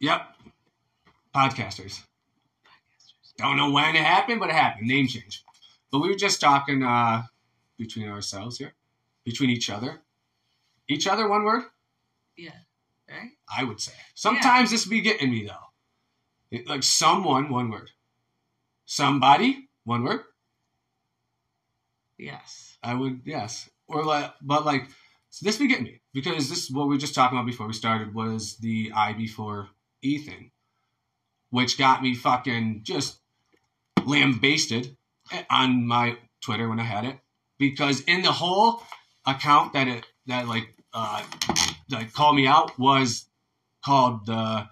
Yep. Podcasters. Podcasters. Don't know when it happened, but it happened. Name change. But we were just talking uh, between ourselves here, between each other. Each other, one word? Yeah. Right? I would say. Sometimes this be getting me, though. It- like someone, one word. Somebody, one word. Yes. I would, yes. Or like, but like, so this be getting me because this what we were just talking about before we started was the I before E thing, which got me fucking just lambasted on my Twitter when I had it because in the whole account that it that like uh that called me out was called the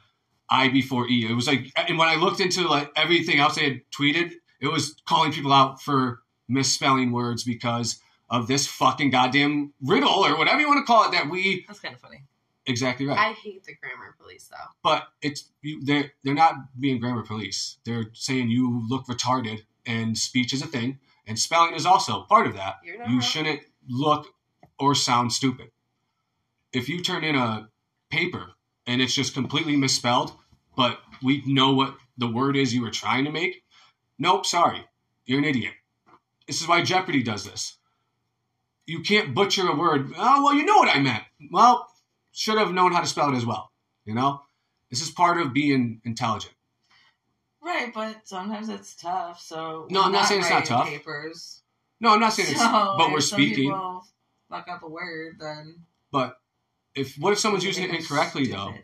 I before E. It was like, and when I looked into like everything else they had tweeted, it was calling people out for misspelling words because of this fucking goddamn riddle or whatever you want to call it that we That's kind of funny. Exactly right. I hate the grammar police though. but it's they're they're not being grammar police. They're saying you look retarded, and speech is a thing, and spelling is also part of that. You wrong. shouldn't look or sound stupid. If you turn in a paper and it's just completely misspelled, but we know what the word is you were trying to make, nope, sorry, you're an idiot. This is why Jeopardy does this. You can't butcher a word. Oh, well, you know what I meant. Well, should have known how to spell it as well. You know, this is part of being intelligent. Right, but sometimes it's tough. So No, I'm not saying it's not tough. Papers. No, I'm not saying it's, So, but we're speaking. Fuck up a word, then But if what if someone's using it incorrectly though?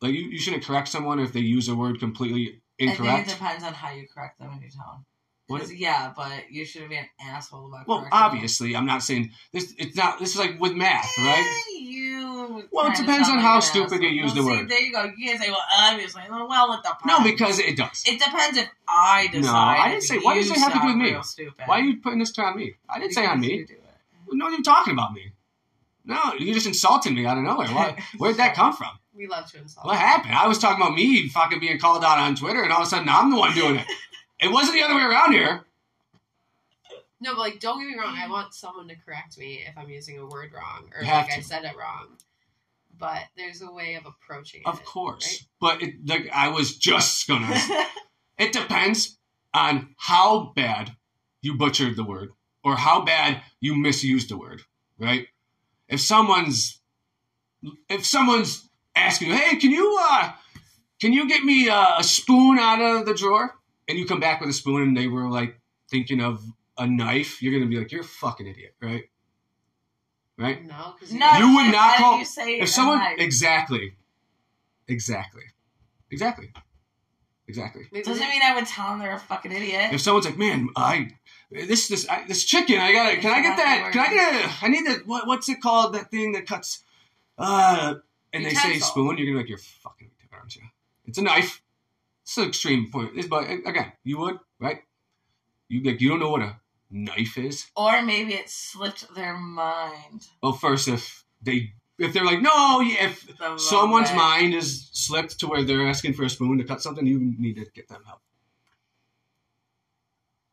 Like you, you shouldn't correct someone if they use a word completely I think it depends on how you correct them in your tone. What Yeah, but you should have been an asshole about Well, obviously, I'm not saying this. It's not. This is like with math, right? Eh, You Well, it depends on how stupid you use the see, word. There you go. You can't say, well, obviously. Well, what the No, because it does. it depends if I decide. No, I didn't say- why does it have to do with me? Why are you putting this on me? I didn't say on me. it. No, you're talking about me. No, you just insulted me out of nowhere. Why, where'd that come from? We love to insult. What happened? I was talking about me fucking being called out on Twitter, and all of a sudden I'm the one doing it. It wasn't the other way around here. No, but like, don't get me wrong. I want someone to correct me if I'm using a word wrong or You like I said it wrong. But there's a way of approaching Of it. Of course, but it, like I was just gonna. It depends on how bad you butchered the word or how bad you misused the word, right? If someone's if someone's asking "Hey, can you uh can you get me uh, a spoon out of the drawer?" And you come back with a spoon and they were like thinking of a knife, you're going to be like, "You're a fucking idiot," right? Right? No, because No, You would not call- you say if a someone knife? exactly exactly exactly exactly doesn't mean I would tell them they're a fucking idiot. if someone's like, "Man, I this this I, this chicken, I got to Can I get that? Can I get a? I need that. What, what's it called? That thing that cuts." Uh, and they say spoon. You're gonna be like, "You're fucking retarded, aren't you?" It's a knife. It's an extreme point. It's, but again, you would right? You like you don't know what a knife is. Or maybe it slipped their mind. Well, first, if they if they're like, no, yeah, if someone's mind is slipped to where they're asking for a spoon to cut something, you need to get them help.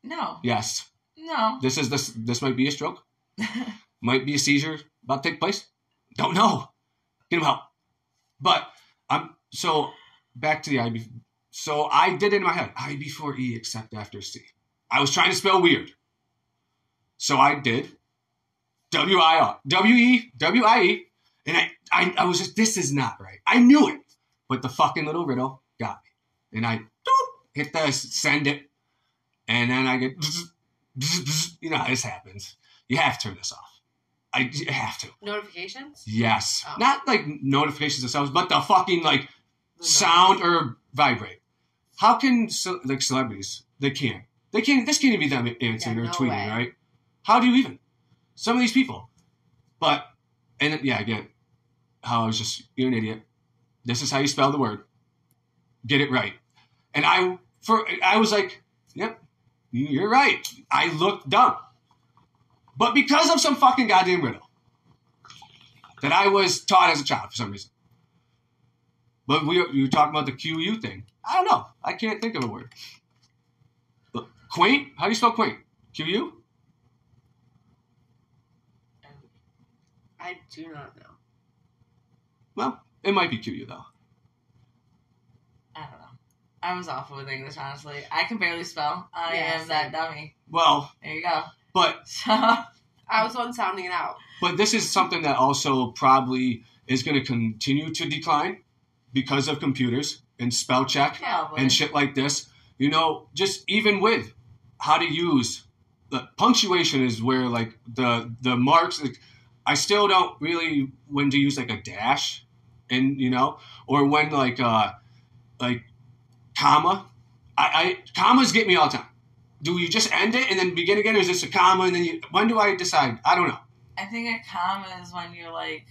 No, Yes, no. this is this. This might be a stroke. might be a seizure about to take place. Don't know. Get him help. But I'm so back to the IB. So I did it in my head. I before E except after C. I was trying to spell weird. So I did W I R W E W I E, and I, I I was just this is not right. I knew it, but the fucking little riddle got me, and I doop, hit the send it, and then I get you know how this happens. You have to turn this off. I you have to. notifications. Yes. Oh. Not like notifications themselves, but the fucking like sound or vibrate. How can ce- like celebrities? They can't. They can't. This can't even be them answering Yeah, or no tweeting, way. right? How do you even? Some of these people. But and yeah, again, how I was just you're an idiot. This is how you spell the word. Get it right. And I for I was like, yep, you're right. I looked dumb. But because of some fucking goddamn riddle that I was taught as a child for some reason. But we you were talking about the QU thing. I don't know. I can't think of a word. But quaint? How do you spell quaint? QU? I do not know. Well, it might be QU though. I don't know. I was awful with English, honestly. I can barely spell. I Yeah, am that dummy. Well, There you go. but So, I was the one sounding it out. but this is something that also probably is going to continue to decline because of computers and spell check probably. and shit like this. You know, just even with how to use the punctuation is where like the the marks. Like, I still don't really when to use like a dash, and you know, or when like uh like comma. I, I commas get me all the time. Do you just end it and then begin again, or is this a comma and then you? When do I decide? I don't know. I think a comma is when you're like,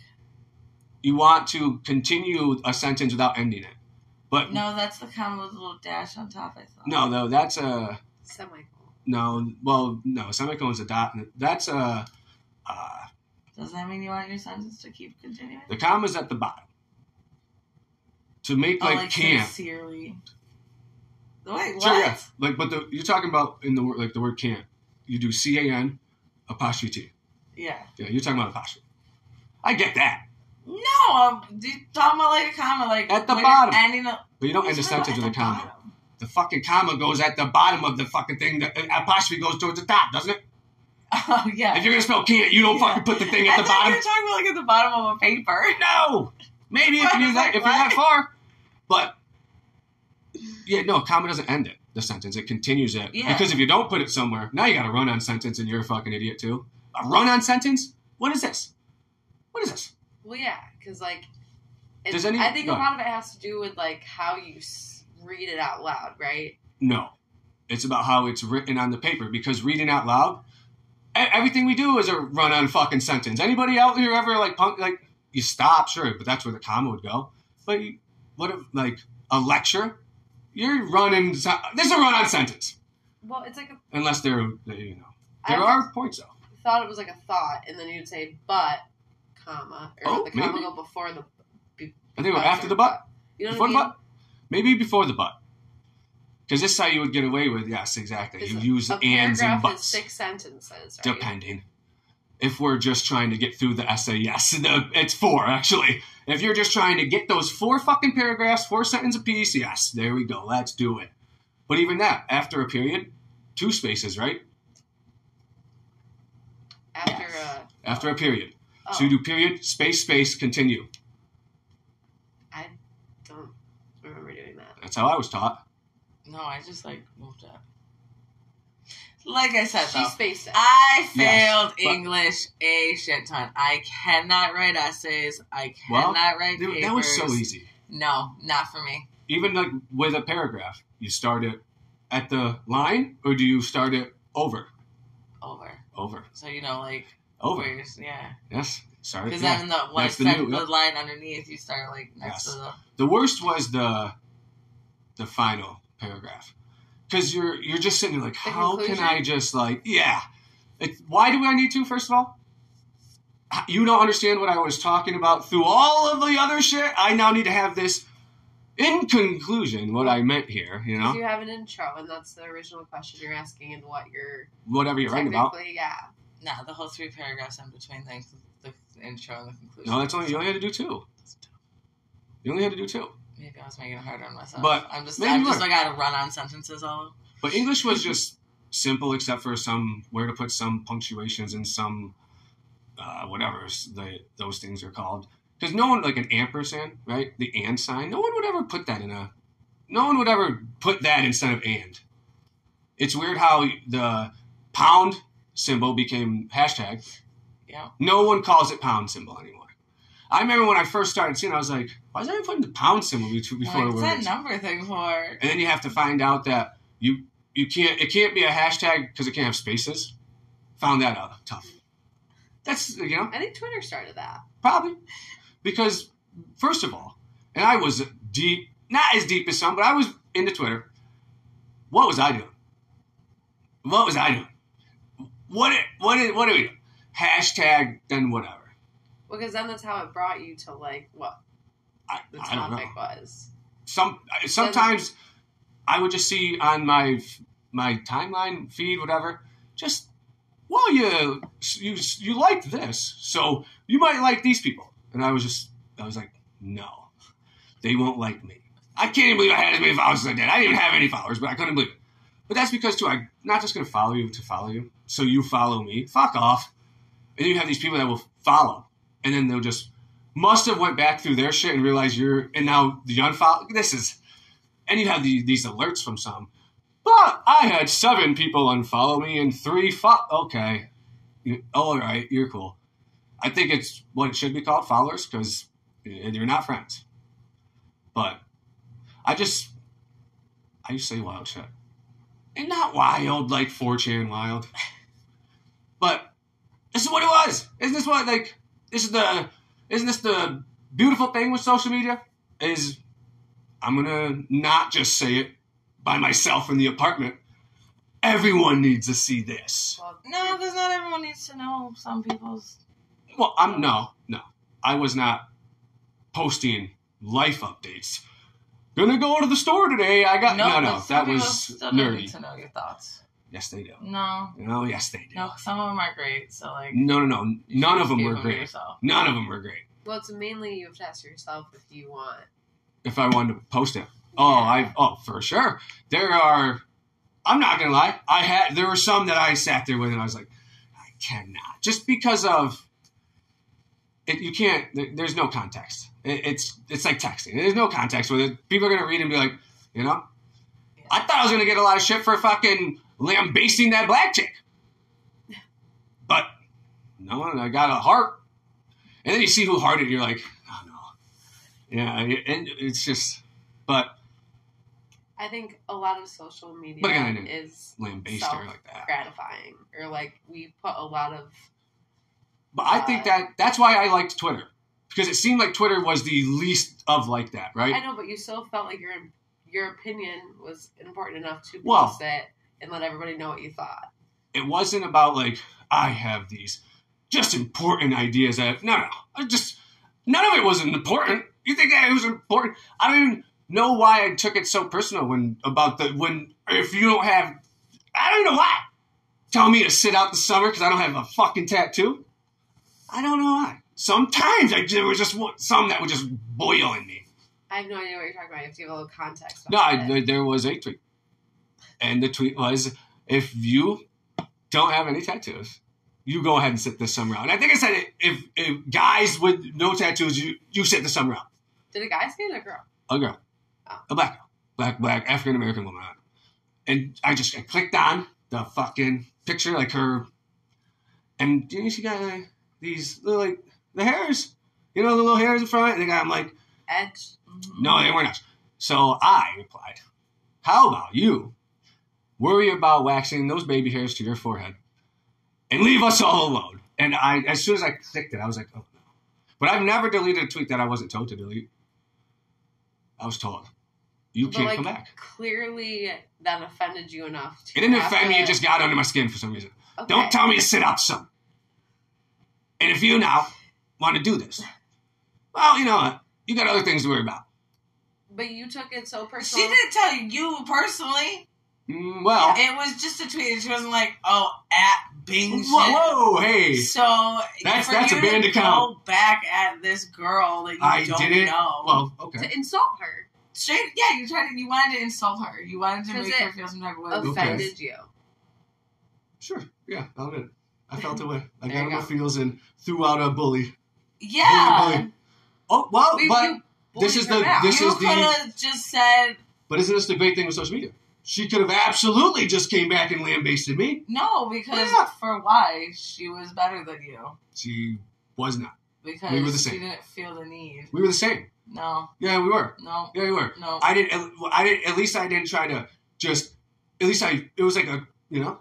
You want to continue a sentence without ending it, but no, that's the comma with a little dash on top, I thought. no, though that's a. Semicolon. No, well, no, semicolon's a dot. That's a uh, Does that mean you want your sentence to keep continuing? the comma's at the bottom. To make oh, like, like can't. sincerely. Wait, what? So yeah, like but the you're talking about in the word like the word can't. You do C A N apostrophe T. Yeah. Yeah, you're talking about apostrophe. I get that, No, about like a comma, like At the bottom. Ending a, but you don't end the sentence with a comma. The fucking comma goes at the bottom of the fucking thing. The uh, apostrophe goes towards the top, doesn't it? Oh yeah. If you're gonna spell can't, you don't Yeah. fucking put the thing I at the thought bottom. you were talking about like at the bottom of a paper. No, maybe if you're that like, if you're that far, but yeah, no, comma doesn't end it. The sentence it continues it Yeah. because if you don't put it somewhere, now you got a run-on sentence and you're a fucking idiot too. A run-on sentence? What is this? What is this? Well, yeah, because like, Does any- I think no. a lot of it has to do with like how you read it out loud, right? No, it's about how it's written on the paper because reading out loud, everything we do is a run-on fucking sentence. Anybody out here ever like punk like you stop sure, but that's where the comma would go. But you, what if like a lecture? You're running. This is a run-on sentence. Well, it's like a, unless they're they- you know I there are points though. thought it was like a thought, and then you'd say but, comma, or Oh, the comma maybe. go before the. I think after the butt, You know before I mean? butt, maybe before the butt, because this is how you would get away with. Yes, exactly. You use a ands and paragraph is buts, six sentences, right? depending. If we're just trying to get through the essay, yes, the, it's four actually. If you're just trying to get those four fucking paragraphs, four sentences apiece, yes, there we go. Let's do it. But even that, after a period, two spaces, right? After uh, After a period. Oh, So you do period, space, space, continue. I don't remember doing that. That's how I was taught. No, I just like moved up. Like I said She though, spaced it. I Yes, failed but- English a shit ton. I cannot write essays. I Well, cannot write papers. that was so easy. No, not for me. even like with a paragraph, you start it at the line, or do you start it over, Over. over, So you know, like over? yeah. Yes, Sorry. Because Yeah. then the That's it's the new- the yep. line underneath, you start like next Yes. to the. The worst was the the final paragraph, because you're you're just sitting there like, The how can? I just like, yeah, it, why do I need to? First of all. You don't understand what I was talking about through all of the other shit. I now need to have this in conclusion, what I meant here, you know? You have an intro, and that's the original question you're asking, and what you're Whatever you're writing about. yeah. Nah, the whole three paragraphs in between things, the intro and the conclusion. No, that's only you only had to do two. You only had to do two. Maybe I was making it harder on myself. But I'm just, I'm just like I gotta run on sentences all. But English was just simple, except for some where to put some punctuations and some uh, whatever the, those things are called. Because no one like an ampersand, right? The and sign. No one would ever put that in a. No one would ever put that instead of and. It's weird how the pound symbol became hashtag. Yeah. No one calls it pound symbol anymore. I remember when I first started seeing, it, I was like, "Why is everyone putting the pound symbol before Like, the what's that number thing for? and then you have to find out that you you can't it can't be a hashtag because it can't have spaces. Found that out tough. That's you know I think Twitter started that. probably because first of all, and I was deep, not as deep as some, but I was into Twitter. What was I doing? What was I doing? What it, what it, what do we do? Hashtag then whatever. Well, because then that's how it brought you to like what I, the I don't know. topic was. some sometimes I would just see on my my timeline feed, whatever, just well, you you you liked this, so you might like these people, and I was just I was like, no, they won't like me. I can't even believe I had as many followers as I did. I didn't even have any followers, but I couldn't believe it. But that's because too, I'm not just gonna follow you to follow you. So you follow me. Fuck off. And you have these people that will follow, and then they'll just must have went back through their shit and realized you're, and now the unfollow. This is, and you have these these alerts from some. But I had seven people unfollow me and three fuck. Okay, you, oh, all right, you're cool. I think it's what it should be called, followers, because you're not friends. But I just, I to say wild shit. And not wild like 4chan wild. But this is what it was. Isn't this what, like, this is the, isn't this the beautiful thing with social media? Is I'm gonna not just say it by myself in the apartment. Everyone needs to see this. Well, No, because not everyone needs to know some people's. Well, I'm no, no. I was not posting life updates. Gonna go to the store today. I got no, but no. That was still don't need nerdy. to know your thoughts. Yes, they do. No, No, yes, they do. no, some of them are great. So like, No, no, no. None of them were to great. Yourself. None of them were great. well, it's mainly you have to ask yourself if you want. If I wanted to post it, oh, I oh for sure. There are. I'm not gonna lie. I had there were some that I sat there with, and I was like, I cannot, just because of. It, you can't. there- There's no context. It, it's it's like texting. There's no context with it. People are gonna read and be like, you know, I thought I was gonna get a lot of shit for fucking lambasting that black chick, but no, I got a heart. And then you see who hearted, you're like, oh no, yeah, and it's just, but I think a lot of social media again, is lambast her like that. gratifying, or like we put a lot of. But I think that that's why I liked Twitter because it seemed like Twitter was the least of like that, right? I know, but you still felt like your your opinion was important enough to post it and let everybody know what you thought. It wasn't about like I have these just important ideas that no, no, I just none of it was important. You think that it was important? I don't even know why I took it so personal when about the when if you don't have, I don't know why. Tell me to sit out the summer because I don't have a fucking tattoo. I don't know why. Sometimes I, there was just some that would just boil in me. I have no idea what you're talking about. You have to give a little context. No, I, there- was a tweet, and the tweet was, "If you don't have any tattoos, you go ahead and sit this summer out." And I think I said, it, "If, if guys with no tattoos, you you sit the summer out." Did a guy say it or a girl? A girl, Oh. a black girl, black black African American woman, and I just I clicked on the fucking picture, like her, and you know, she got like, these like the hairs, you know, the little hairs in front, and the guy, I'm like. Edge. No, they were not. So I replied, How about you worry about waxing those baby hairs to your forehead and leave us all alone? And I, as soon as I clicked it, I was like, Oh no. But I've never deleted a tweet that I wasn't told to delete. I was told, You But, can't like, come back. Clearly, that offended you enough. To It didn't offend me, it just got under my skin for some reason. Okay. Don't tell me to sit out some. And if you now want to do this, well, you know what? You got other things to worry about. But you took it so personally. She didn't tell you personally. Mm, well, It was just a tweet. She wasn't like, "Oh, at Bing whoa, whoa, hey. So That's- that's a you band account. Go back at this girl that you I don't didn't. know. Well, okay. to insult her Straight, yeah, you tried to. You wanted to insult her. You wanted to make her feel some type of way. Okay. offended you. Sure. Yeah, I'll admit it. I felt it way. I got my feels and threw out a bully. Yeah, Bully, bully. Oh well, We- but this is the- back. this you is could the- have just said but isn't this the great thing with social media? She could have absolutely just came back and lambasted me. no because Yeah. for why she was better than you She was not. because We were the same. she didn't feel the need. We were the same. No, Yeah, we were. no, Yeah, we were. no. I didn't. I didn't. At least I didn't try to just. At least I. It was like a. You know.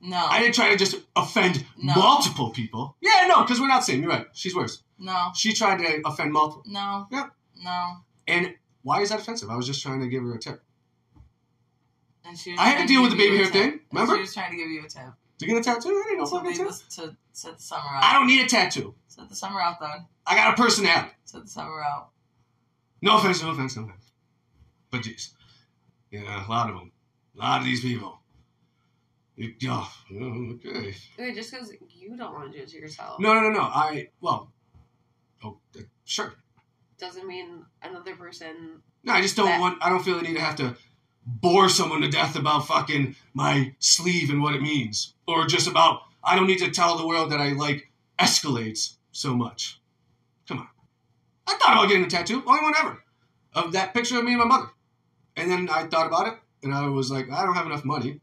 No, I didn't try to just offend No. multiple people. Yeah, no, because we're not same. You're right. She's worse. no, She tried to offend multiple. no, Yep. no. And why is that offensive? I was just trying to give her a tip. And she was I had to deal with the baby hair thing, remember? She was trying to give you a tip. To get a tattoo? I didn't know To, fucking to set the summer out. I don't need a tattoo. Set the summer out, then. I got a personality. Set the summer out. No offense, no offense, no offense. But jeez. Yeah, a lot of them. A lot of these people. Oh, okay. Okay, just because you don't want to do it to yourself. No, no, no, no. I, well, oh, uh, sure. doesn't mean another person. No, I just don't That- want. I don't feel the need to have to bore someone to death about fucking my sleeve and what it means, or just about. I don't need to tell the world that I like Escalades so much. Come on, I thought about getting a tattoo, only one ever, of that picture of me and my mother, and then I thought about it, and I was like, I don't have enough money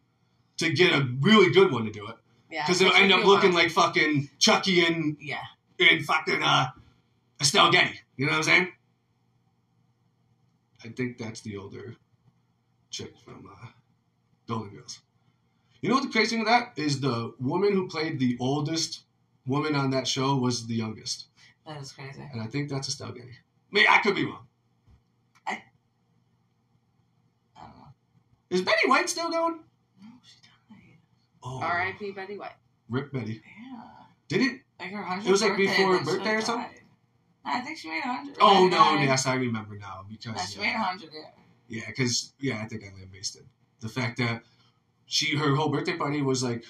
to get a really good one to do it, Yeah, because it'll end up looking like fucking Chucky and Yeah. and fucking uh, Estelle Getty. You know what I'm saying? I think that's the older chick from uh, Golden Girls. You know what the crazy thing with that is? The woman who played the oldest woman on that show was the youngest, That is crazy. and I think that's Estelle Getty. I mean, I could be wrong. I don't know. Is Betty White still going? Died. Oh, R.I.P. Betty White. Rip Betty. Yeah. Did it? Like her 100th It was, like, birthday, before her birthday or something? died. I think she made 100. Oh no! 99. Yes, I remember now because Yeah, she yeah. made 100, yeah. Yeah, because yeah, I think I lambasted the fact that she her whole birthday party was like,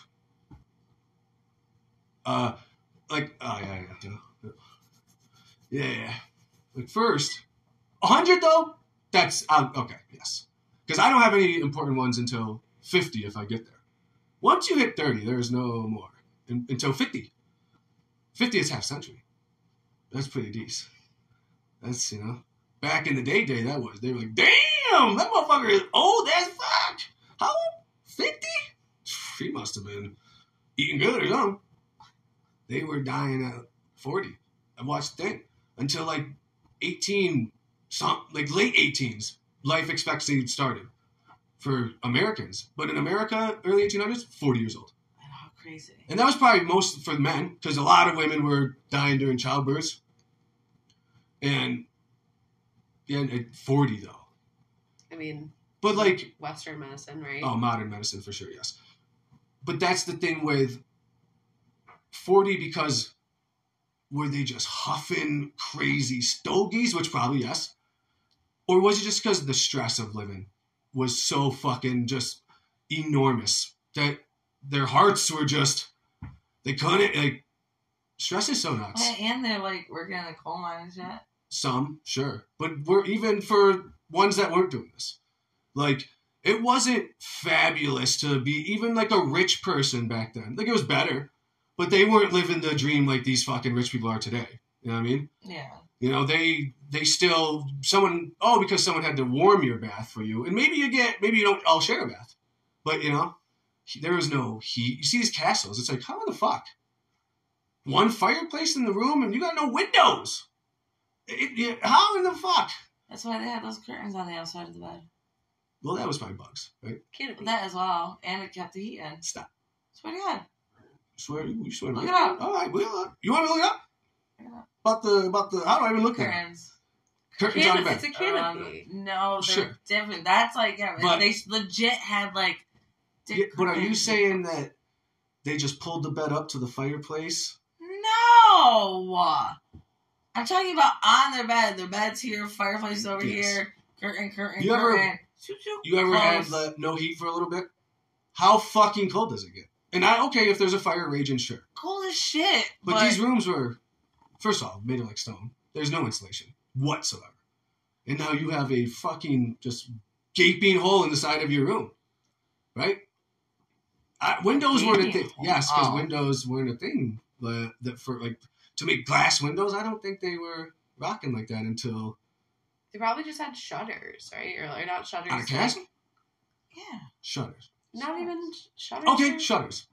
uh, like oh yeah yeah yeah yeah, yeah. like first a hundred though that's um, okay yes because I don't have any important ones until fifty if I get there. Once you hit thirty, there is no more. Un until fifty. Fifty is half century. That's pretty decent. That's you know back in the day day that was they were like damn that motherfucker is old as fuck. How old? 50 she must have been eating good or something. They were dying at 40 i watched thing until like 18 some like late 18s life expectancy started for americans but in america early 1800s 40 years old how crazy. and that was probably most for men because a lot of women were dying during childbirth. And yeah, at 40 though. I mean, But like, Western medicine, right? oh, modern medicine for sure, yes. But that's the thing with 40 because were they just huffing crazy stogies, which probably yes. Or was it just because of the stress of living was so fucking just enormous that their hearts were just they couldn't like stress is so nuts. And they're like working in the coal mines yet. Some, sure. But we're even for ones that weren't doing this. Like, it wasn't fabulous to be even like a rich person back then. Like, it was better. But they weren't living the dream like these fucking rich people are today. You know what I mean? Yeah. You know, they they still someone oh, because someone had to warm your bath for you. And maybe you get maybe you don't all share a bath. But you know, there was no heat. You see these castles, it's like, how in the fuck? One fireplace in the room and you got no windows. It, it- how in the fuck? That's why they had those curtains on the outside of the bed. Well, that was probably bugs, right? Can? That as well. And it kept the heat in. Stop. Swear to God. Swear you, swear. to Look it up. All right, well, uh, you want me to look it up Look it up. About the about the? How do I even look at it? Curtains. Curtains on bed. it's a canopy. Um, no, they're Sure. different. That's like, yeah, But- they legit had like. Yeah, but are you saying that they just pulled the bed up to the fireplace? No! I'm talking about on their bed. Their bed's here, fireplace over Yes. here, curtain, curtain, You ever- curtain. Shoot, shoot. You ever had Close. the, no heat for a little bit? How fucking cold does it get? And I okay if there's a fire raging, sure. cold as shit? But, But, these rooms were, first off, made of like stone. There's no insulation whatsoever. And now you have a fucking just gaping hole in the side of your room, right? I, windows weren't a thing. hole? Yes, because Oh. windows weren't a thing. But that for like to make glass windows, I don't think they were rocking like that until They probably just had shutters, right? Or, or not shutters. on a like- castle. yeah. Shutters. Not even sh- shutters. Okay, shutters.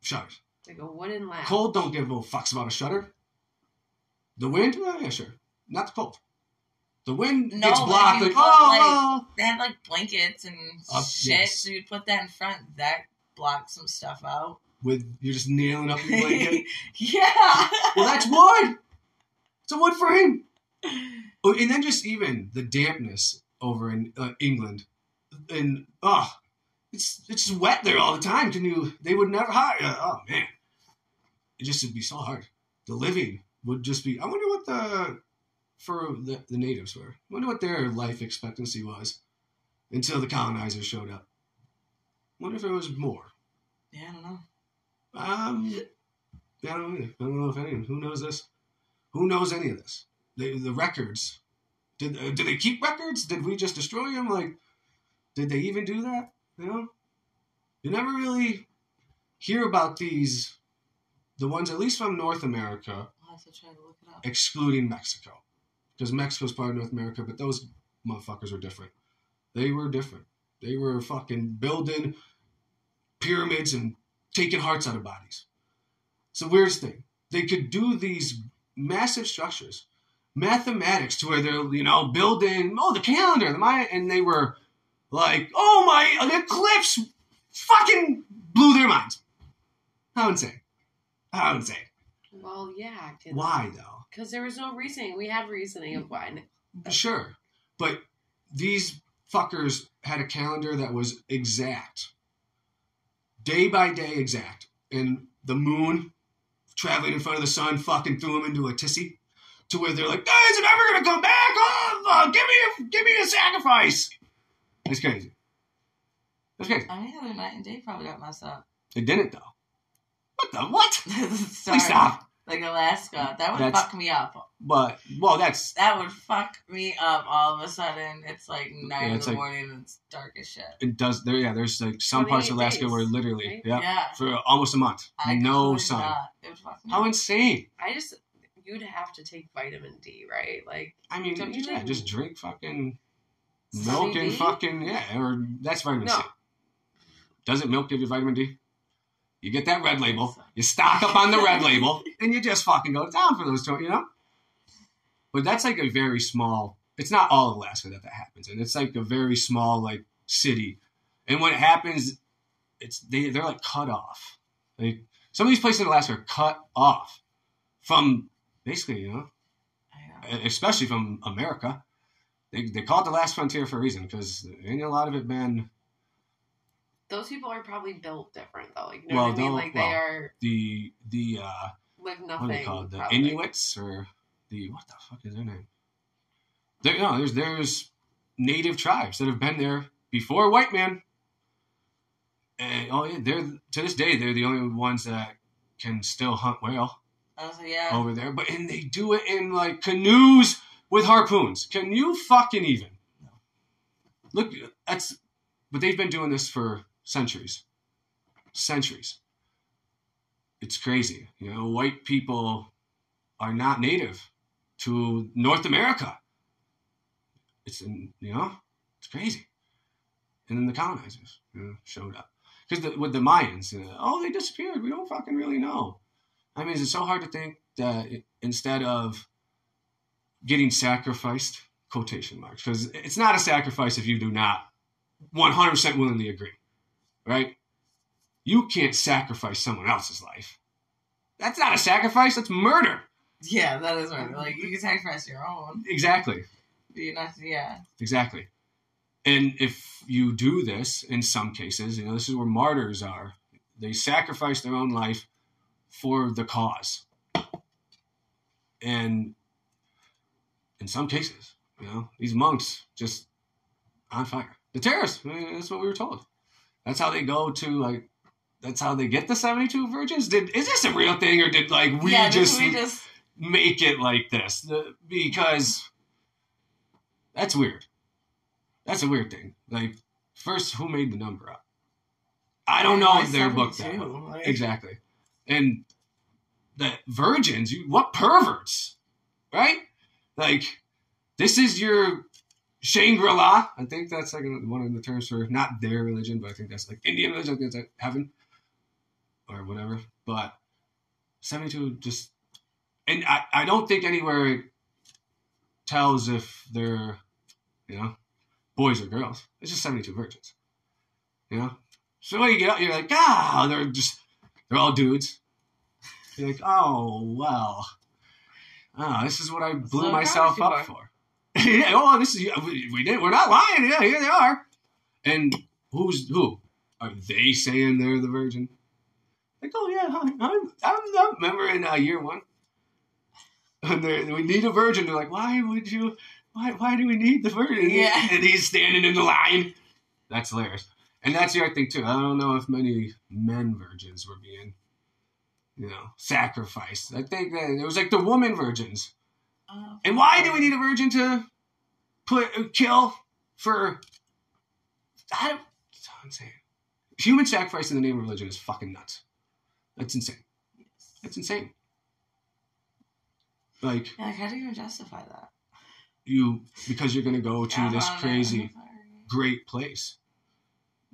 Shutters. Like a wooden latch. Cold don't give no fucks about a shutter. The wind, well, yeah, sure. Not the cold. The wind No, gets but if blocked. Like, oh, like- well. They had like blankets and Uh, shit, yes. so you'd put that in front. That blocked some stuff out. with you're just nailing up your blanket. yeah. well, that's wood. It's a wood frame. Oh, and then just even the dampness over in uh, England, and oh, it's it's just wet there all the time. Can you? They would never hire. Oh man, it just would be so hard. The living would just be. I wonder what the for the, the natives were. I wonder what their life expectancy was until the colonizers showed up. I wonder if it was more. Yeah, I don't know. Um, I don't know. I don't know if any. Who knows this? Who knows any of this? the, the records. Did uh, did they keep records? Did we just destroy them? Like, did they even do that? You know, you never really hear about these, the ones at least from North America, I'll have to try to look it up. excluding Mexico, because Mexico's part of North America, but those motherfuckers were different. They were different. They were fucking building pyramids and taking hearts out of bodies. It's the weirdest thing. They could do these massive structures, mathematics, to where they're you know building oh the calendar, the Maya, and they were like oh my the eclipse, fucking blew their minds. How insane! How insane! Well, yeah. Why though? Because there was no reasoning. We had reasoning of why. Sure, but these fuckers had a calendar that was exact, day by day exact, and the moon traveling in front of the sun fucking threw them into a tissy, to where they're like, "Guys, I'm never gonna come back! Oh, give me a give me a sacrifice!" It's crazy. It's crazy. I mean, the night and day probably got messed up. It didn't though. What the what? Sorry. Please stop. Like Alaska. That would That's- fuck me up. But well, that's That would fuck me up all of a sudden. It's like nine in it's the like- morning and it's dark as shit. it. Does there? Yeah, there's like some parts of Alaska days, where literally, right? yeah, Yeah. for almost a month, I no sun. not. It would fuck me How up. insane! I just you'd have to take vitamin D, right? Like I mean, Don't you yeah, just drink fucking milk and fucking yeah, or that's vitamin No. C. Doesn't milk give you vitamin D? You get that red label, you stock up on the red label, and you just fucking go down for those two, you know. But that's like a very small. It's not all of Alaska that that happens, and it's like a very small like city. And when it happens, it's they they're like cut off. Like some of these places in Alaska are cut off from basically, you know, know. especially from America. They, they call it the last frontier for a reason because ain't a lot of it been those people are probably built different though. Like you know Well, what I mean? Like they are the the uh what nothing. are they called the probably. Inuits or the what the fuck is their name? There no there's there's native tribes that have been there before white man. And oh yeah, they're to this day they're the only ones that can still hunt whale was yeah. over there. But and they do it in like canoes with harpoons. Can you fucking even? Look, that's but they've been doing this for centuries, centuries. It's crazy, you know. White people are not native to North America. It's you know, it's crazy. And then the colonizers, you know, showed up because with the Mayans, you know, oh, they disappeared. We don't fucking really know. I mean, it's so hard to think that it, instead of getting sacrificed, quotation marks, because it's not a sacrifice if you do not 100% willingly agree, right? You can't sacrifice someone else's life. That's not a sacrifice, that's murder. Yeah, that is right. Like, you can sacrifice your own. Exactly, You're not, yeah. exactly. And if you do this, in some cases, you know, this is where martyrs are. They sacrifice their own life for the cause. And in some cases, you know, these monks just on fire. The terrorists, I mean, that's what we were told. That's how they go to like that's how they get the 72 virgins. Did is this a real thing or did like we yeah, just we just make it like this? The- because that's weird. That's a weird thing. Like first who made the number up? I don't know if they're booked that way. 72, like- Exactly. And the virgins, you, what perverts, right? Like, this is your Shangri La. I think that's like one of the terms for not their religion, but I think that's like Indian religion. I think it's like heaven or whatever. But 72 just, and I, I don't think anywhere tells if they're, you know, boys or girls. It's just 72 virgins, you know? So when you get out, you're like, ah, they're just, they're all dudes. You're like, oh, well. Oh, this is what I blew myself up you for. yeah, oh, this is, we, we did, we're not lying. Yeah, here they are. And who's, who? Are they saying they're the virgin? Like, oh, yeah, I'm, I'm, I'm remember in uh, year one? And we need a virgin. They're like, why would you, why, why do we need the virgin? Yeah. And he's standing in the line. That's hilarious. And that's the other thing too. I don't know if many men virgins were being, you know, sacrificed. I think that it was like the woman virgins Uh, And why do we need a virgin to put kill for? I don't. It's insane. Human sacrifice in the name of religion is fucking nuts. That's insane. That's insane. Like Yeah, like, how do you even justify that? you, because you're gonna go to Yeah, this crazy, great place.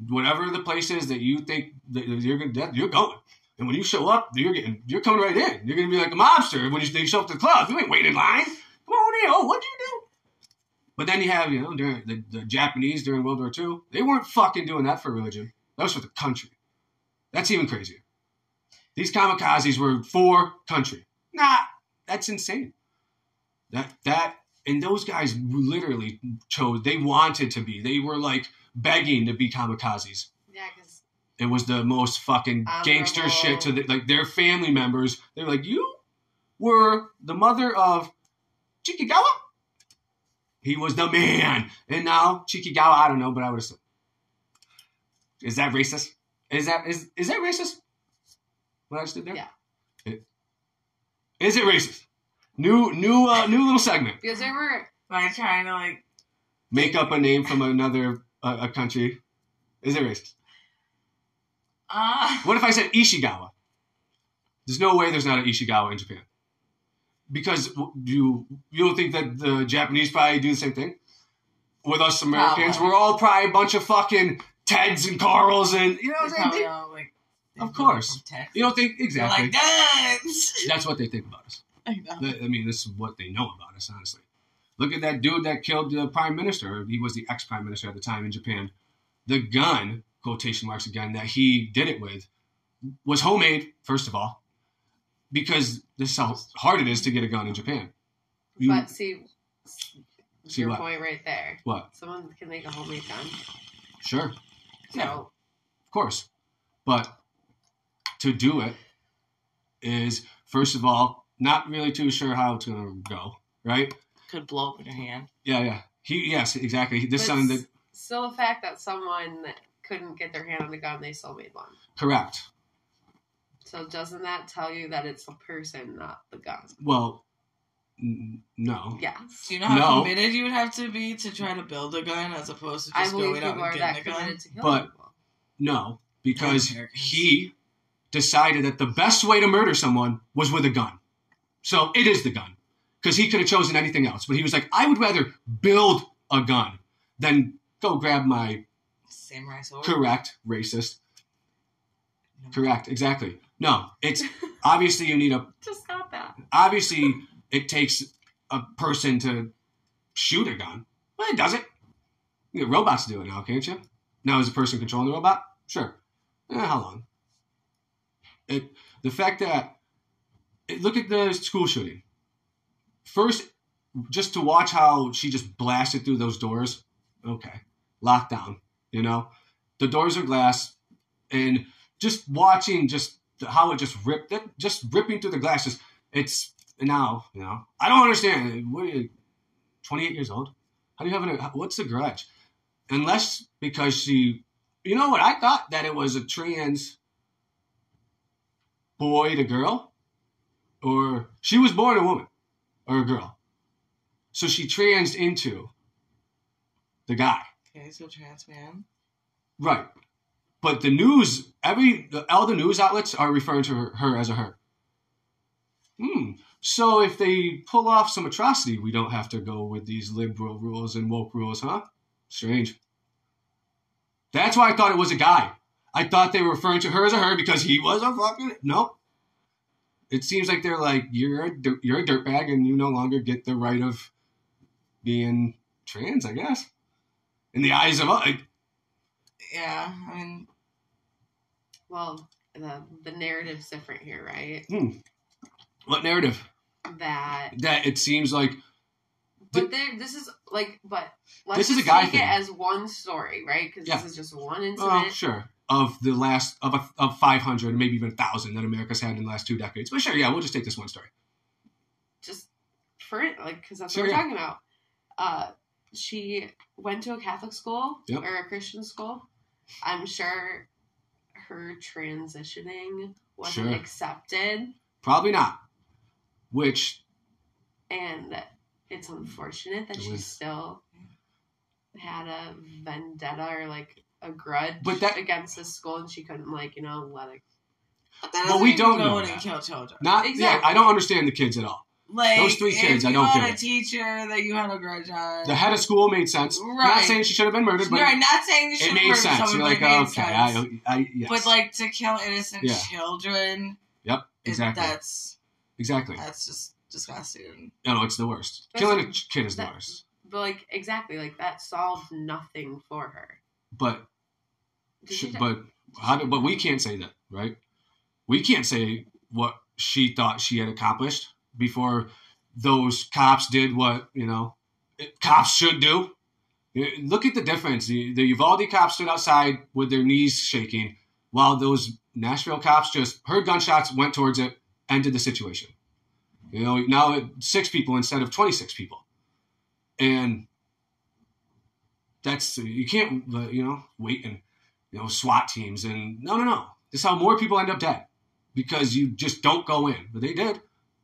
Whatever the place is that you think that you're gonna, you're going. And when you show up, you're getting, you're coming right in. You're gonna be like a mobster when you, show up to the club. You ain't waiting in line. Come on in. Oh, what'd you do? But then you have, you know, during the, the Japanese during World War II, they weren't fucking doing that for religion. That was for the country. That's even crazier. These kamikazes were for country. Nah, that's insane. That that and those guys literally chose. They wanted to be. They were like begging to be kamikazes. It was the most fucking gangster shit to the, like their family members. They were like, "You were the mother of Chikigawa." He was the man, and now Chikigawa. I don't know, but I would assume. Is that racist? Is that is is that racist? What I just did there? Yeah. It- is it racist? New new uh, new little segment. because there were By trying to like, Make up a name from another uh, a country. Is it racist? Uh, What if I said Ishigawa? There's no way there's not an Ishigawa in Japan. Because you you don't think that the Japanese probably do the same thing? With us Americans, Probably. we're all probably a bunch of fucking Teds and Carls and you know what I'm saying? all like, Of course. You don't think exactly. like dance. That's what they think about us. I know. I mean, this is what they know about us, honestly. Look at that dude that killed the prime minister. He was the ex prime minister at the time in Japan. The gun, quotation marks again, that he did it with was homemade, first of all, because this is how hard it is to get a gun in Japan. You, but see, See your what? point right there. what? Someone can make a homemade gun. Sure, So Yeah. of course. But to do it is, first of all, not really too sure how it's going to go, right? Could blow up in your hand. Yeah, yeah. He, yes, exactly. This But son that still the fact that someone couldn't get their hand on a gun, they still made one. correct. So doesn't that tell you that it's the person, not the gun? Well, n- no. Yes. Do you know how No. committed you would have to be to try to build a gun as opposed to I just believe going out people and are getting that a gun? committed to kill But- people. No, because Americans. he decided that the best way to murder someone was with a gun. So it is the gun. Because he could have chosen anything else. But he was like, I would rather build a gun than go grab my Samurai sword. correct racist. No. Correct, exactly. No, it's obviously you need a Just stop that. obviously it takes a person to shoot a gun. Well, it doesn't. You get robots to do it now, can't you? Now, is a person controlling the robot? Sure. Eh, how long? It the fact that it, look at the school shooting. First, just to watch how she just blasted through those doors. Okay, lockdown. You know, the doors are glass, and just watching just how it just ripped, that just ripping through the glasses it's now, you know, I don't understand. What are you, 28 years old? How do you have an, what's the grudge? Unless because she, you know what? I thought that it was a trans boy to girl, or she was born a woman or a girl. So she transed into the guy. Okay, so trans man. Right. But the news, every all the news outlets are referring to her, as a her. Hmm. So if they pull off some atrocity, we don't have to go with these liberal rules and woke rules, huh? Strange. That's why I thought it was a guy. I thought they were referring to her as a her because he was a fucking nope. It seems like they're like you're a you're a dirtbag and you no longer get the right of being trans, I guess. In the eyes of us, Yeah, I mean, Well, the the narrative's different here, right? what narrative? That That it seems like But there, this is like, but let's This is a guy take thing. it as one story, right? Because Yeah. this is just one incident. sure. Of the last of a, of five hundred, maybe even a thousand that America's had in the last two decades. But sure, yeah, we'll just take this one story. Just for it, like, because that's Sure, what we're yeah. talking about. Uh, she went to a Catholic school Yep. or a Christian school. I'm sure her transitioning wasn't Sure. accepted. Probably not. Which and it's unfortunate that It she was- still had a vendetta or like a grudge But that- against the school, and she couldn't like you know let it. But that But doesn't we don't go know that. and kill children. Not yeah. Exactly. I don't understand the kids at all. Like Those three kids, if I don't had get a it. teacher that you had a grudge on. The head of school made sense. Right. Not Right. saying she should have been murdered, but right, not saying you should it made murder sense. someone, You're but like, it made okay, sense. I, I, yes. But like to kill innocent Yeah. children, yep, it- exactly, that's exactly. that's just disgusting. No, no, it's the worst. That's Killing a ch- kid is the that- worst. But like exactly, like that solved nothing for her. But Did sh- she but how do, but we can't say that, right? We can't say what she thought she had accomplished before those cops did what you know cops should do. Look at the difference. The, the Uvalde cops stood outside with their knees shaking, while those Nashville cops just heard gunshots, went towards it, ended the situation. You know, now six people instead of twenty six people, and that's you can't uh, you know wait and you know SWAT teams and no no no. This is how more people end up dead because you just don't go in, but they did.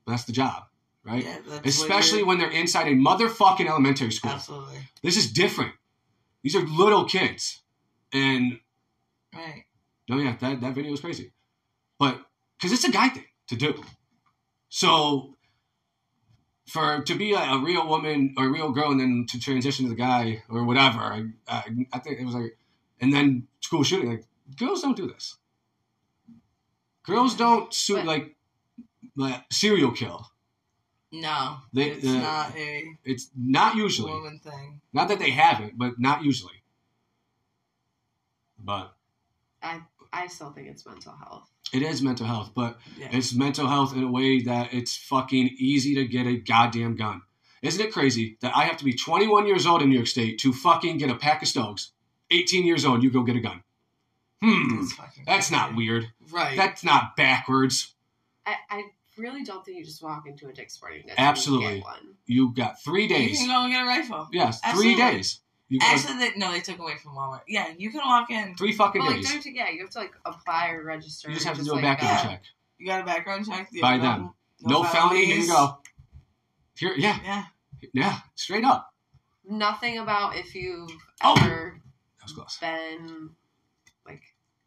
That's the job, right? Yeah, Especially when they're inside a motherfucking elementary school. absolutely This is different. These are little kids, and right. no, yeah, that that video was crazy, but because it's a guy thing to do. So for to be a, a real woman or a real girl and then to transition to the guy or whatever, I, I, I think it was like, and then school shooting. Like girls don't do this. Girls don't shoot But- like, like serial kill. No, They- it's uh, not a It's not usually. woman thing. Not that they haven't, but not usually. But I I still think it's mental health. it is mental health, but Yeah. it's mental health in a way that it's fucking easy to get a goddamn gun. Isn't it crazy that I have to be 21 years old in New York State to fucking get a pack of stoves? 18 years old, you go get a gun. Hmm, That's that's not weird. Right. That's not backwards. I, I really don't think you just walk into a Dick's Sporting Goods Absolutely. and get one. You got three days. you days. can go and get a rifle. Yes, Absolutely. three days. You got Actually, they, no, they took away from Walmart. Yeah, you can walk in. three fucking But like, days. don't you, yeah, you have to like apply or register. You just have to do a like, background yeah. check. You got a background check. You By them. No, felony. Here you felonies. go. Here, yeah, Yeah. yeah, straight up. Nothing about if you've Oh. ever That was close. been like.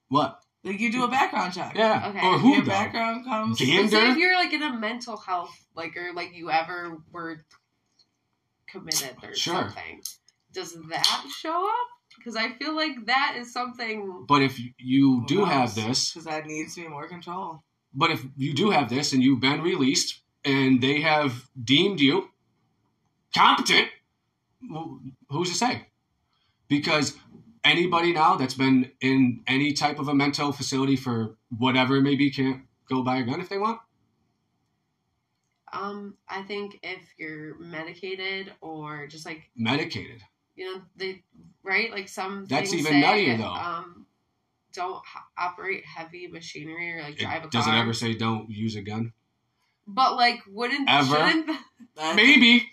What? Like you do a background check. Yeah. Okay. Or who Your though? background comes. Gander? But say if you're like in a mental health, like or like you ever were committed or Sure. something, does that show up? Because I feel like that is something. But if you do have this, because that needs to be more control. but if you do have this and you've been released and they have deemed you competent, well, who's to say? Because anybody now that's been in any type of a mental facility for whatever it may be can't go buy a gun if they want. Um, I think if you're medicated or just like Medicated. you know they right like some That's even say, nuttier, though. Um, don't h- operate heavy machinery or like drive a It, does it ever say don't use a gun? But like, wouldn't Ever? shouldn't Maybe.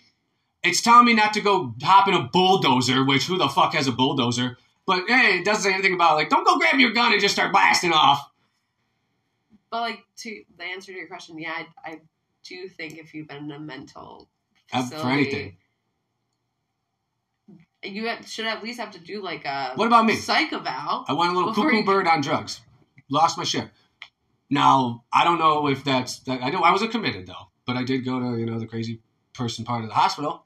It's telling me not to go hop in a bulldozer, which who the fuck has a bulldozer? But hey, it doesn't say anything about like don't go grab your gun and just start blasting off. But like to the answer to your question, yeah, I, I do think if you've been in a mental facility, for anything. you should at least have to do like a What about me? psych eval. I went a little cuckoo you- bird on drugs. Lost my shit. Now I don't know if that's that. I know I wasn't committed though, but I did go to you know the crazy person part of the hospital.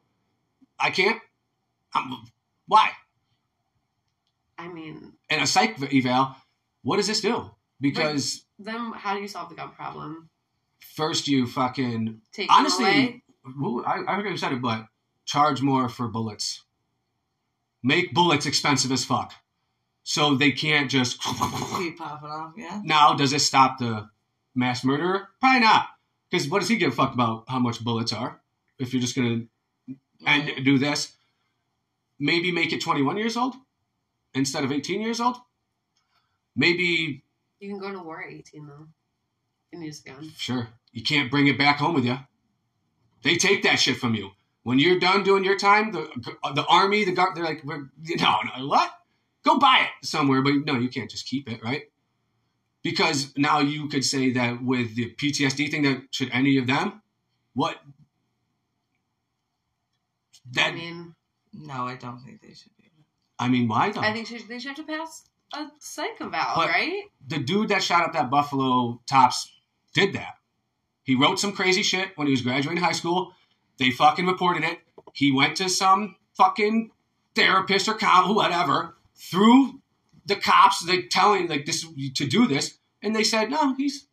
I can't. I'm, why? I mean, And a psych eval. What does this do? Because then how do you solve the gun problem? first you fucking Take honestly, away. who, I, I forget who said it, but charge more for bullets. Make bullets expensive as fuck, so they can't just. keep popping off. Yeah. now, does it stop the mass murderer? Probably not, because what does he give a fuck about how much bullets are? If you're just gonna and do this, maybe make it 21 years old instead of 18 years old. Maybe You can go to war at eighteen though, and use a gun. Sure. You can't bring it back home with you. They take that shit from you. When you're done doing your time, the the army, the guard, they're like, We're, no, no, what? Go buy it somewhere, but no, you can't just keep it, right? Because now you could say that with the PTSD thing, that should any of them, what? That I mean, No, I don't think they should be. I mean, why though? I think she, they should have to pass a psych eval, But- right? the dude that shot up that Buffalo Tops did that. He wrote some crazy shit when he was graduating high school. They fucking reported it. He went to some fucking therapist or coun whatever through the cops, they telling like this to do this, and they said no, he's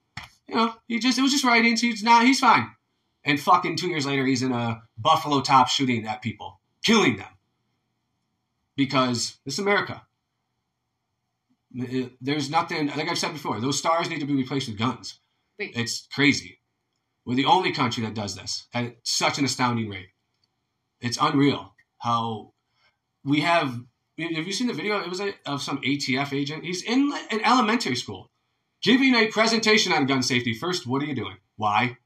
you know he just it was just writings. He's not he's fine. And fucking two years later, he's in a Buffalo Top shooting at people, killing them because this is America. There's nothing like I've said before. Those stars need to be replaced with guns. Wait. It's crazy. We're the only country that does this at such an astounding rate. It's unreal how we have. Have you seen the video? It was a, of some ATF agent. He's in an elementary school giving a presentation on gun safety. First, what are you doing? Why?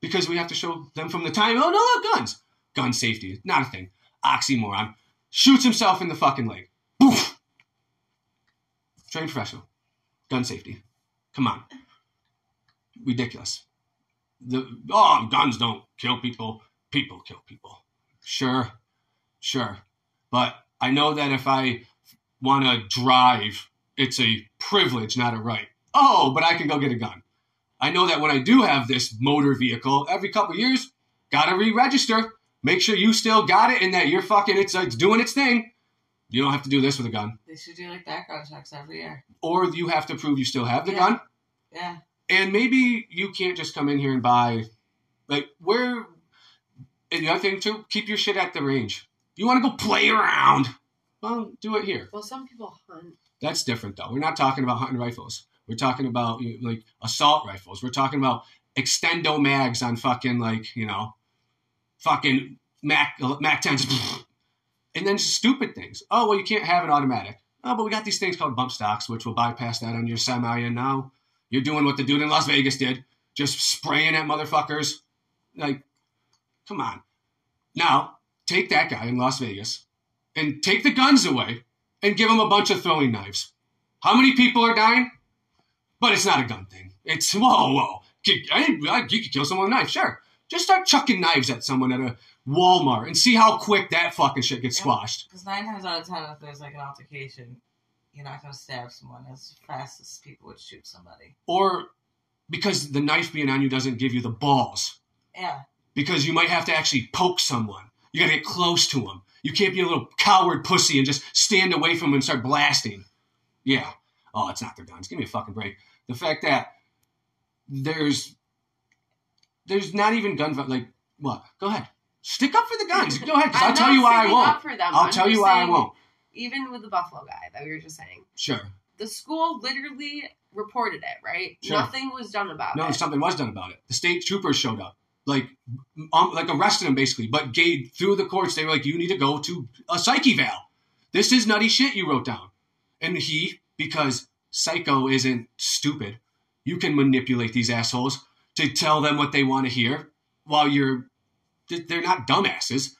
Because we have to show them from the time. Oh no, look, guns. Gun safety, not a thing. Oxymoron. Shoots himself in the fucking leg. Boof. Trained professional. Gun safety. Come on. Ridiculous. The oh, guns don't kill people. People kill people. Sure, sure. But I know that if I want to drive, it's a privilege, not a right. Oh, but I can go get a gun. I know that when I do have this motor vehicle, every couple years, gotta re-register. Make sure you still got it and that you're fucking it's, it's doing its thing. You don't have to do this with a gun, They should do like background checks every year. or you have to prove you still have the Yeah. gun. Yeah. And maybe you can't just come in here and buy, like, where. And the other thing too, keep your shit at the range. You want to go play around? Well, do it here. Well, some people hunt. That's different though. We're not talking about hunting rifles. We're talking about you know, like assault rifles. We're talking about extendo mags on fucking like you know, fucking Mac Mac tens, and then stupid things. Oh well, you can't have an automatic. Oh, but we got these things called bump stocks, which will bypass that on your semi. And now you're doing what the dude in Las Vegas did, just spraying at motherfuckers. Like, come on. Now take that guy in Las Vegas and take the guns away and give him a bunch of throwing knives. How many people are dying? But it's not a gun thing. It's whoa, whoa. You could kill someone with a knife, sure. Just start chucking knives at someone at a Walmart and see how quick that fucking shit gets squashed. Because nine times out of ten, if there's like an altercation, you're not going to stab someone as fast as people would shoot somebody. Or because the knife being on you doesn't give you the balls. Yeah. Because you might have to actually poke someone. You gotta get close to them. You can't be a little coward pussy and just stand away from them and start blasting. Yeah. Oh, it's not their guns. Give me a fucking break. The fact that there's there's not even gun like what? Go ahead. Stick up for the guns. Go ahead. I'll tell you why I won't. Up for them. I'll I'm tell you why I won't. Even with the Buffalo guy that we were just saying, Sure. the school literally reported it, right? Sure. Nothing was done about No, it. No, something was done about it. The state troopers showed up, like, um, like arrested him basically, but gave through the courts. They were like, "You need to go to a psych eval. This is nutty shit you wrote down." And he, because psycho isn't stupid, you can manipulate these assholes to tell them what they want to hear, while you're, they're not dumbasses.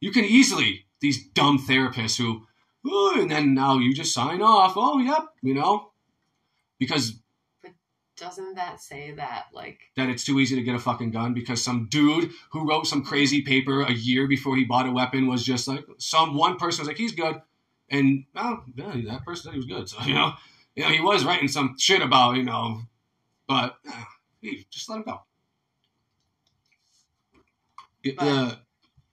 You can easily these dumb therapists who, "Ooh," and then now you just sign off. Oh, yep, you know, because But Doesn't that say that like that it's too easy to get a fucking gun because some dude who wrote some crazy paper a year before he bought a weapon was just like some one person was like he's good and well yeah, that person said he was good so you know you know he was writing some shit about you know but uh, hey, just let him go It- But- uh,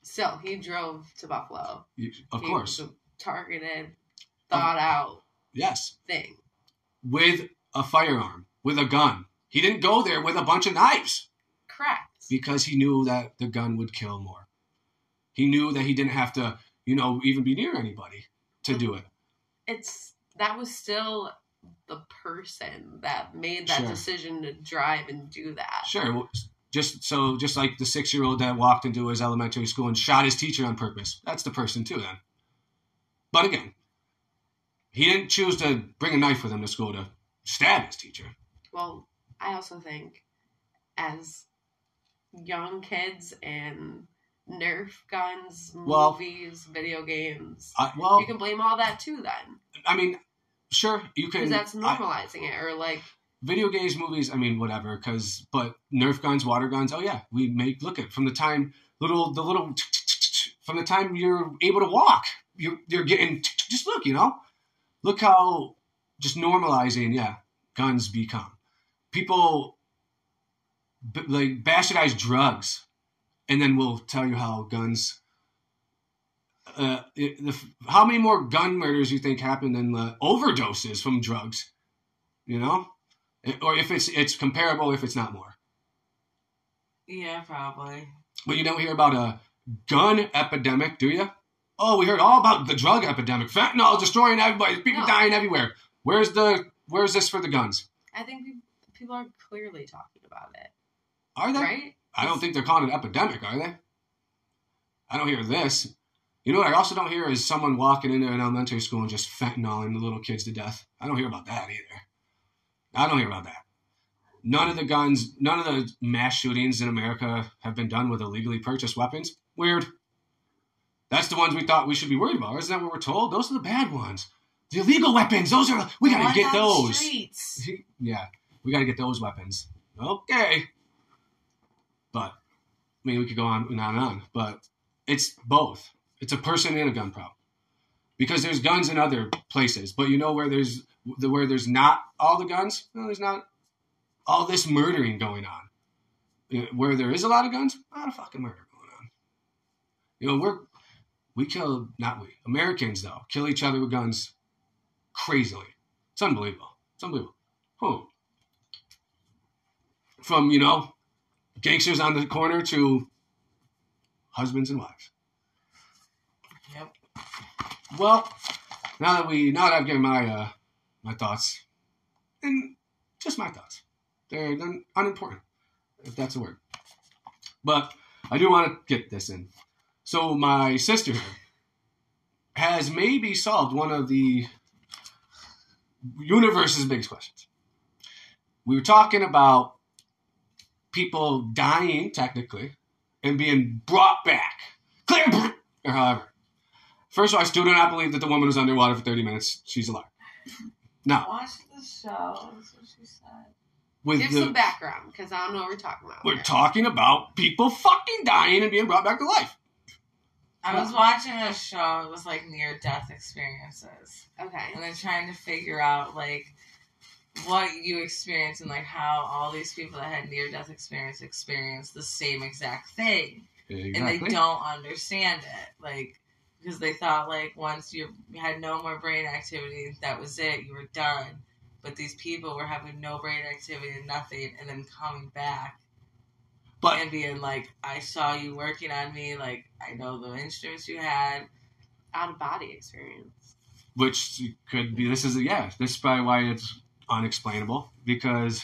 still he drove to Buffalo. you- of He- course targeted, thought out yes thing. with a firearm with a gun he didn't go there with a bunch of knives Correct. because he knew that the gun would kill more. He knew that he didn't have to, you know, even be near anybody to do it. It's that was still the person that made that Sure. decision to drive and do that. Sure, just so just like the six year old that walked into his elementary school and shot his teacher on purpose. That's the person too. Then, but again, he didn't choose to bring a knife with him to school to stab his teacher. Well, I also think as young kids and Nerf guns, Well- movies, video games, I, well, you can blame all that too then. I mean, sure, you can. Because that's I- normalizing it. Or like video games, movies, I mean, whatever. Because, but Nerf guns, water guns. Oh yeah, we make look at from the time little the little from the time you're able to walk. You're, you're getting, just look, you know? Look how just normalizing, yeah, guns become. People b- like bastardize drugs and then we'll tell you how guns. Uh, the, how many more gun murders you think happen than the overdoses from drugs? You know, or if it's it's comparable, if it's not more. Yeah, probably. But you don't hear about a gun epidemic, do you? Oh, we heard all about the drug epidemic, fentanyl destroying everybody, people No. dying everywhere. Where's the where's this for the guns? I think people are clearly talking about it, Are they? right? I don't think they're calling it epidemic, are they? I don't hear this. You know what I also don't hear is someone walking into an elementary school and just fentanyling the little kids to death. I don't hear about that either. I don't hear about that. None of the guns, none of the mass shootings in America have been done with illegally purchased weapons. Weird. That's the ones we thought we should be worried about. Isn't that what we're told? Those are the bad ones. The illegal weapons. Those are we gotta get those. Streets. yeah, we got to get those weapons. Okay. But, I mean, we could go on and on and on, but it's both. It's a person and a gun problem. Because there's guns in other places, but you know where there's where there's not all the guns? No, there's not all this murdering going on. Where there is a lot of guns, a lot of fucking murder going on. You know, we're we kill not we Americans though kill each other with guns crazily. It's unbelievable. It's unbelievable. From, you know, gangsters on the corner to husbands and wives. Well, now that we now that I've given my uh my thoughts, and just my thoughts. They're, they're unimportant, if that's a word. But I do want to get this in. So my sister has maybe solved one of the universe's biggest questions. We were talking about people dying technically and being brought back. Clear or however. First of all, I still do not believe that the woman was underwater for 30 minutes. She's alive. Now, Watch the show. That's what she said. with Give the some background because I don't know what we're talking about. we're here. talking about people fucking dying and being brought back to life. I was watching a show. It was like near death experiences, Okay. and they're trying to figure out like what you experience and like how all these people that had near death experience experience the same exact thing. and they don't understand it like because they thought like once you had no more brain activity that was it you were done but these people were having no brain activity and nothing and then coming back But and being like i saw you working on me like i know the instruments you had Out of body experience. which could be this is yeah this is probably why it's unexplainable because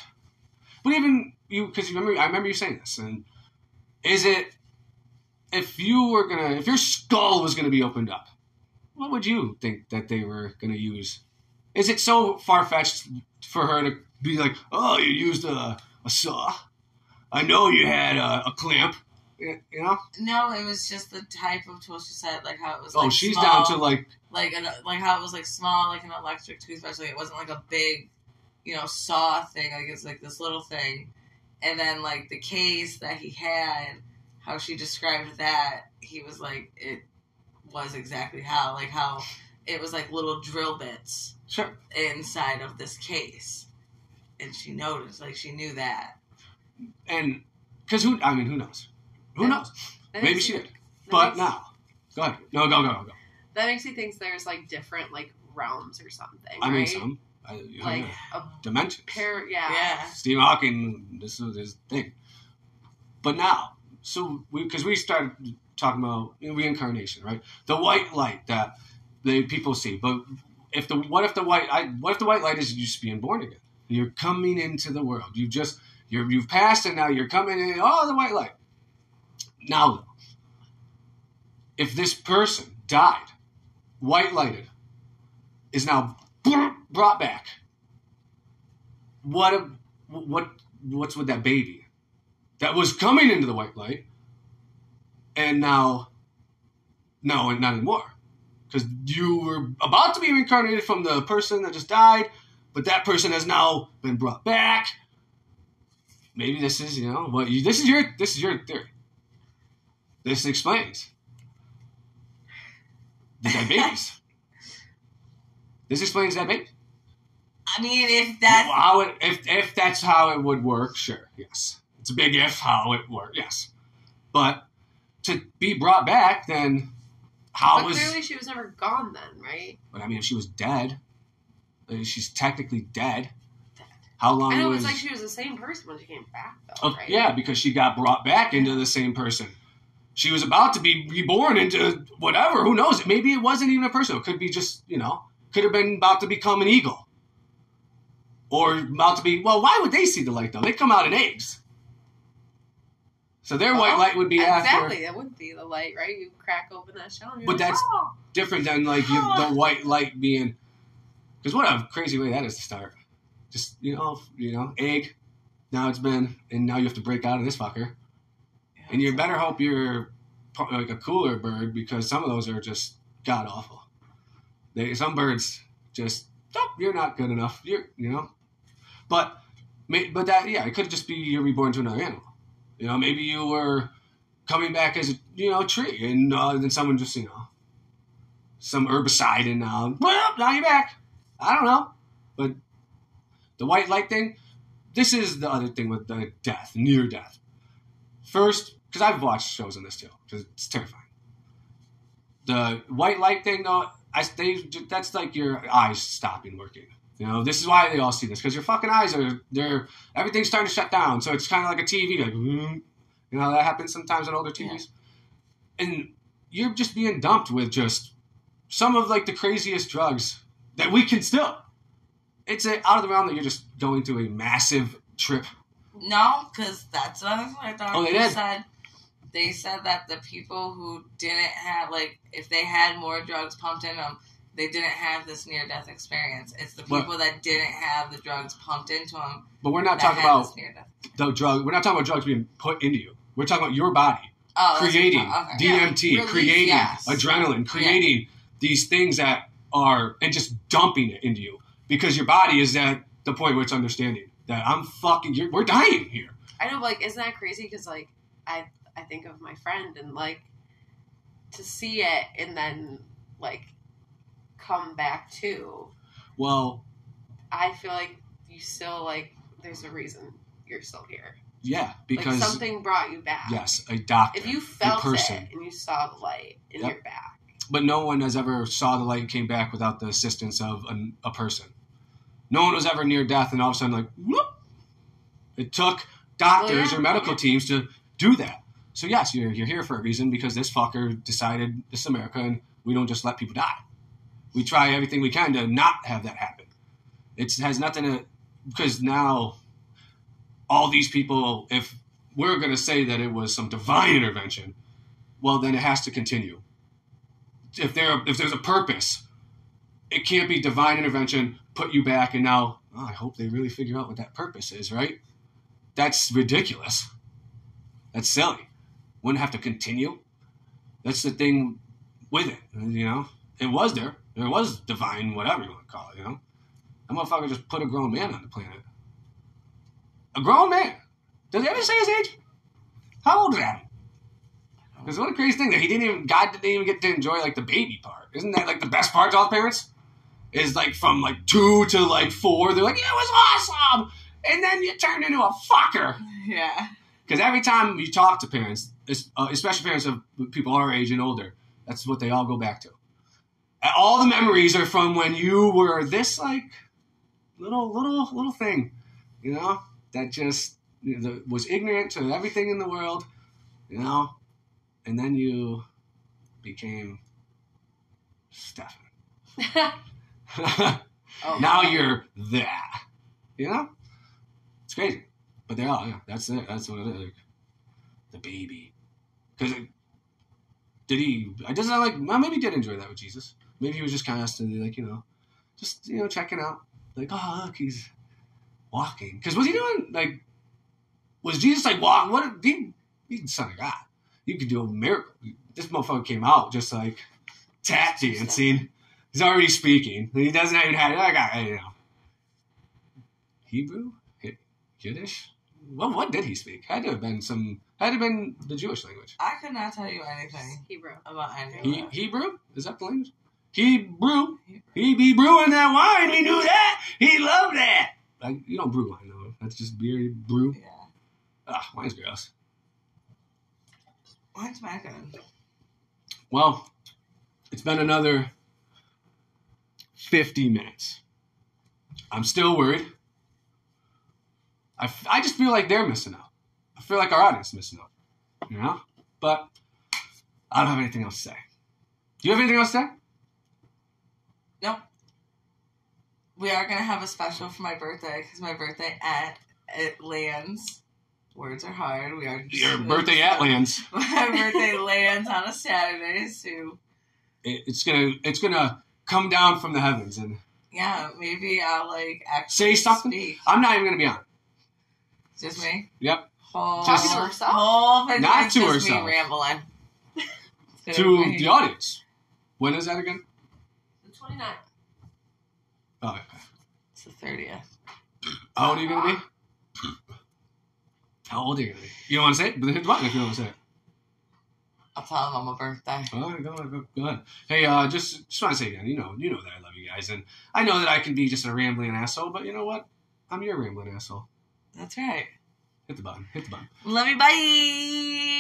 but even you because you remember I remember you saying this and is it if you were gonna if your skull was gonna be opened up what would you think that they were gonna use? Is it so far fetched for her to be like oh you used a, a saw. I know you had a, a clamp you you know? No it was just the type of tool she said like how it was oh like, she's small, down to like like an, like how it was like small like an electric toothbrush like it wasn't like a big you know saw thing like it's like this little thing. And then like the case that he had how she described that he was like it was exactly how like how it was like little drill bits sure inside of this case and she noticed like she knew that and because who I mean who knows who Yeah. knows That maybe she did But makes- now, go ahead. No, go, go, go. That makes me think there's like different like realms or something. I mean, right? some. I, you know, Like a dimensions. pair. Yeah. yeah Stephen Hawking, this is his thing. But now, so because we started talking about reincarnation, right? The white light that the people see. But if the what if the white I, what if the white light is you just being born again? You're coming into the world. You just you're you've passed and now you're coming in. Oh, the white light. Now, if this person died, white lighted, is now brought back. What what what's with that baby that was coming into the white light, and now, no, and not anymore, because you were about to be reincarnated from the person that just died, but that person has now been brought back. Maybe this is you know what you, this is your this is your theory. This explains the dead babies. this explains dead babies. I mean, if that's how it, if if that's how it would work, sure, yes, it's a big if how it worked, yes, but to be brought back, then how but was clearly she was never gone then, right? But I mean, if she was dead, she's technically dead. How long? I know was, it's like she was the same person when she came back, though. Oh, right? Yeah, because she got brought back into the same person. She was about to be reborn into whatever. Who knows? Maybe it wasn't even a person. It could be just you know. Could have been about to become an eagle. Or about to be. Well, why would they see the light though? They come out in eggs. So their Well, white light would be exactly. after. That would be the light, right? You crack open that shell, and you're But like, that's- oh. different than like you, the white light being because what a crazy way that is to start just you know you know egg now it's been and now you have to break out of this fucker and you better hope you're like a cooler bird because some of those are just god awful they some birds just you're not good enough you're you know but but that yeah it could just be you're reborn to another animal you know maybe you were coming back as a you know tree and uh, then someone just you know some herbicide and uh, well, now you're back. I don't know, but the white light thing. This is the other thing with the death, near death. First, because I've watched shows on this too, because it's terrifying. The white light thing, though, I they that's like your eyes stopping working. You know, this is why they all see this because your fucking eyes are they're everything's starting to shut down. So it's kind of like a TV, like mm-hmm. you know that happens sometimes on older TVs, and you're just being dumped with just some of like the craziest drugs that we can still. It's a, out of the realm that you're just going through a massive trip. No, because that's what I thought. Oh, they did? Said, they said that the people who didn't have, like, if they had more drugs pumped in them, they didn't have this near death experience. It's the But- people that didn't have the drugs pumped into them But we're not that talking about this near death. the drug. We're not talking about drugs being put into you. We're talking about your body Oh, creating what I'm talking- okay. DMT, Yeah, release creating gas. adrenaline, creating these things that are and just dumping it into you because your body is at the point where it's understanding that I'm fucking. You're, we're dying here. I know, like, isn't that crazy? Because like, I I think of my friend and like to see it and then like come back to. Well, I feel like you still like. There's a reason you're still here. yeah, because like something brought you back. yes, a doctor, If you felt person. it and you saw the light and Yep. you're back. but no one has ever saw the light and came back without the assistance of an, a person. No one was ever near death, and all of a sudden, like, whoop! It took doctors Well, yeah, or medical yeah. teams to do that. So yes, you're you're here for a reason because this fucker decided this is America, and we don't just let people die. We try everything we can to not have that happen. It has nothing to because now all these people, if we're going to say that it was some divine intervention, well, then it has to continue if there if there's a purpose, it can't be divine intervention, put you back, and now oh, I hope they really figure out what that purpose is, right? That's ridiculous. That's silly. Wouldn't have to continue. That's the thing with it, you know. It was there. There was divine, whatever you want to call it, you know. That motherfucker just put a grown man on the planet. A grown man. Does he ever say his age? How old is that? Because what a crazy thing that he didn't even God didn't even get to enjoy like the baby part. Isn't that like the best part to all parents? Is like from like two to like four, they're like, it was awesome, and then you turn into a fucker. Yeah. Because every time you talk to parents, uh, especially parents of people our age and older, that's what they all go back to. All the memories are from when you were this like little little little thing, you know, that just you know, the, was ignorant to everything in the world, you know, and then you became Stefan. Oh, now you're that, you know. It's crazy, but they are. Yeah, that's it. That's what it is. Like, the baby, because did he? I doesn't like. Well, maybe he did enjoy that with Jesus. Maybe he was just kind of constantly like you know, just you know checking out. Like oh look, he's walking. Because was he doing like? Was Jesus like walk? What? He, he's the son of God. You could do a miracle. This motherfucker came out just like tap dancing. He's already speaking. He doesn't even have like I you know Hebrew, Yiddish. What what did he speak? Had to have been some Had it been the Jewish language. I could not tell you anything Hebrew. about anything. He. Hebrew? Is that the language? Hebrew. He be brewing that wine. He knew that. He loved that. Like, you don't brew wine, though. That's just beer. You brew. Yeah. Ah, wine's gross. Mine's my good. Well, it's been another 50 minutes. I'm still worried. I, f- I just feel like they're missing out. I feel like our audience is missing out. You know? But I don't have anything else to say. Do you have anything else to say? Nope. We are gonna have a special for my birthday because my birthday at it lands. Words are hard. We are Your birthday at lands. My birthday lands on a Saturday, so it's gonna it's gonna come down from the heavens, and yeah, maybe I'll like actually Say something? Speak. I'm not even gonna be on. Just me. Yep. Whole, Just- to herself? whole Not to just herself. me rambling. To the audience. When is that again? The 29th. Oh, okay. It's the thirtieth. How old are you gonna be? How old are you gonna be? You don't want to say it, but hit the button if you don't want to say it. I'll tell them on my birthday. All right, go, go, go ahead. Hey, uh, just just want to say again, you know, you know that I love you guys, and I know that I can be just a rambling asshole, but you know what? I'm your rambling asshole. That's right. Hit the button. Hit the button. Love you. Bye.